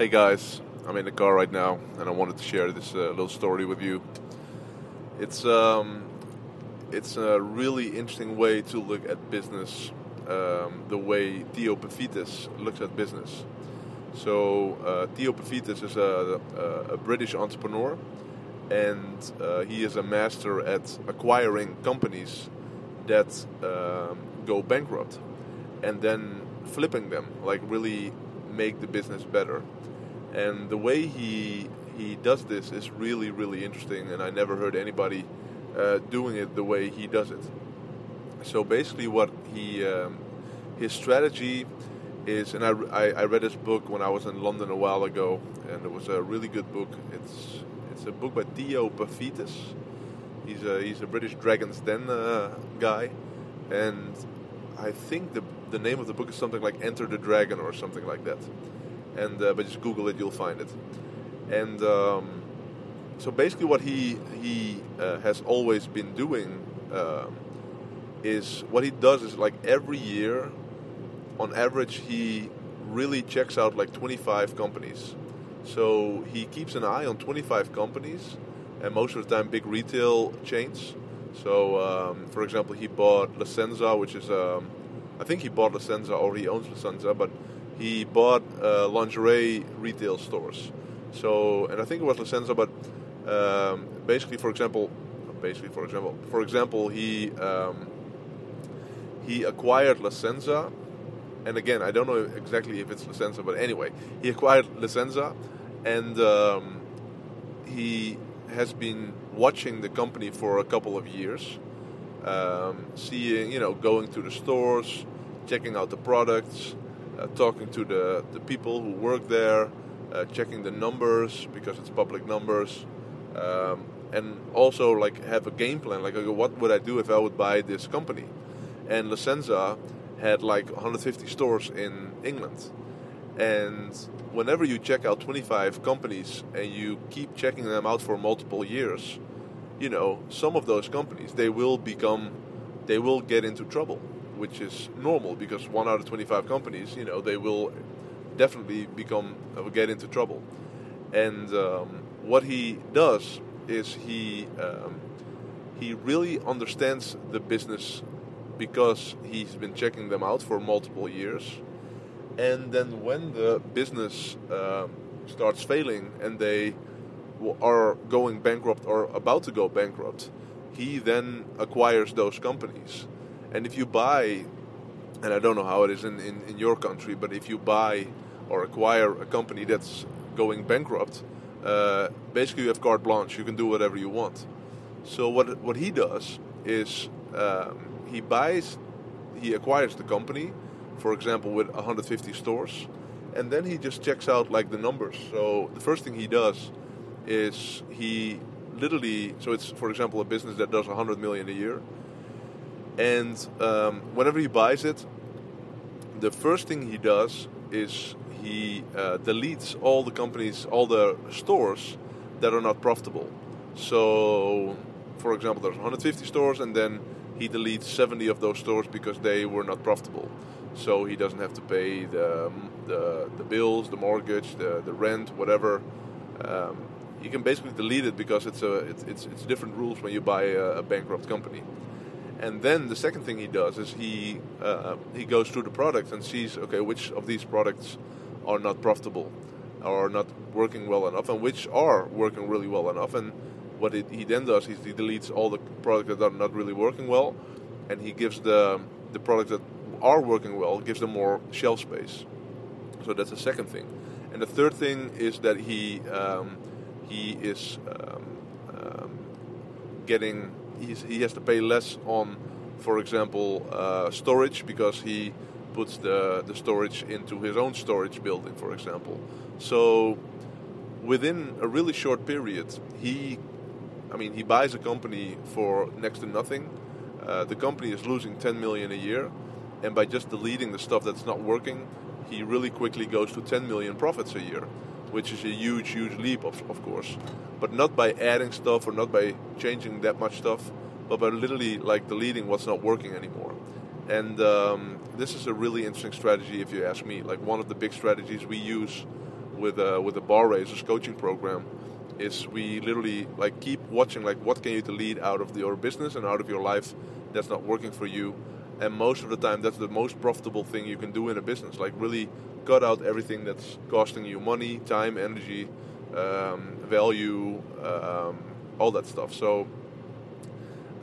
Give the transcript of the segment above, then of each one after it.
Hey guys, I'm in the car right now, and I wanted to share this uh, little story with you. It's um, it's a really interesting way to look at business, um, the way Theo Paphitis looks at business. So uh, Theo Paphitis is a, a, a, British entrepreneur, and uh, he is a master at acquiring companies that um, go bankrupt, and then flipping them, like really make the business better. And the way he he does this is really really interesting, and I never heard anybody uh, doing it the way he does it. So basically, what he um, his strategy is, and I, I, I, read his book when I was in London a while ago, and it was a really good book. It's it's a book by Theo Paphitis. He's a he's a British Dragons Den uh, guy, and I think the the name of the book is something like Enter the Dragon or something like that. And uh, but just Google it, you'll find it. And um, so basically, what he he uh, has always been doing um, is what he does is like every year, on average, he really checks out like 25 companies. So he keeps an eye on 25 companies, and most of the time, big retail chains. So, um, for example, he bought La Senza, which is um, I think he bought La Senza or he owns La Senza, but he bought uh, lingerie retail stores. So, and I think it was La Senza, but um, basically, for example, basically, for example, for example, he um, he acquired La Senza, and again, I don't know exactly if it's La Senza, but anyway, he acquired La Senza, and um, he has been watching the company for a couple of years, um, seeing, you know, going to the stores, checking out the products, uh, talking to the, the people who work there, uh, checking the numbers because it's public numbers, um, and also like have a game plan. Like, what would I do if I would buy this company? And La Senza had like 150 stores in England, and whenever you check out 25 companies and you keep checking them out for multiple years, you know, some of those companies they will become, they will get into trouble, which is normal because one out of 25 companies, you know, they will definitely become uh, get into trouble. And um, what he does is he um, he really understands the business because he's been checking them out for multiple years and then when the business um, starts failing and they are going bankrupt or about to go bankrupt, he then acquires those companies. And if you buy, and I don't know how it is in, in, in your country, but if you buy or acquire a company that's going bankrupt, uh, basically you have carte blanche. You can do whatever you want. So what what he does is um, he buys, he acquires the company, for example, with 150 stores, and then he just checks out like the numbers. So the first thing he does is he literally so it's for example a business that does 100 million a year, and um, whenever he buys it, the first thing he does is he uh, deletes all the companies, all the stores that are not profitable. So, for example, there's 150 stores, and then he deletes 70 of those stores because they were not profitable so he doesn't have to pay the the, the bills, the mortgage, the, the rent, whatever. Um, you can basically delete it because it's a it's it's, it's different rules when you buy a, a, bankrupt company. And then the second thing he does is he uh, he goes through the products and sees okay which of these products are not profitable or not working well enough and which are working really well enough and what it, he then does is he deletes all the products that are not really working well and he gives the the products that are working well gives them more shelf space. So that's the second thing. And the third thing is that he um, he is um, um, getting he has to pay less on, for example, uh, storage because he puts the the storage into his own storage building, for example. So within a really short period, he I mean he buys a company for next to nothing. Uh, the company is losing 10 million a year and by just deleting the stuff that's not working, he really quickly goes to 10 million profits a year, which is a huge, huge leap, of, of course. But not by adding stuff or not by changing that much stuff, but by literally like deleting what's not working anymore. And um, this is a really interesting strategy, if you ask me. Like one of the big strategies we use with uh, with the bar raisers coaching program is we literally like keep watching like what can you delete out of your business and out of your life that's not working for you and most of the time that's the most profitable thing you can do in a business like really cut out everything that's costing you money time energy um, value um, all that stuff so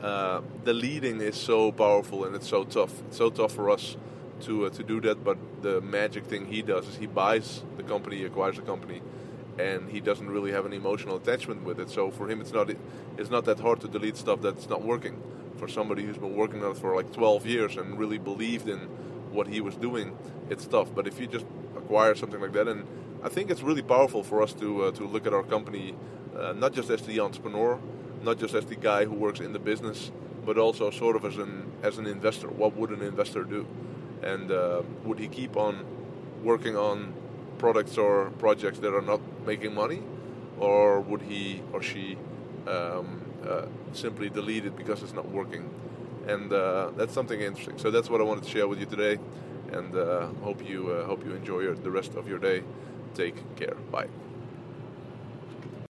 uh, the leading is so powerful and it's so tough it's so tough for us to uh, to do that but the magic thing he does is he buys the company acquires the company and he doesn't really have an emotional attachment with it. So for him, it's not it's not that hard to delete stuff that's not working. For somebody who's been working on it for like 12 years and really believed in what he was doing, it's tough. But if you just acquire something like that, and I think it's really powerful for us to uh, to look at our company uh, not just as the entrepreneur, not just as the guy who works in the business, but also sort of as an as an investor. What would an investor do? And uh, would he keep on working on products or projects that are not making money, or would he or she um, uh, simply delete it because it's not working? And uh, that's something interesting. So that's what I wanted to share with you today, and uh, hope you uh, hope you enjoy your, the rest of your day. Take care. Bye.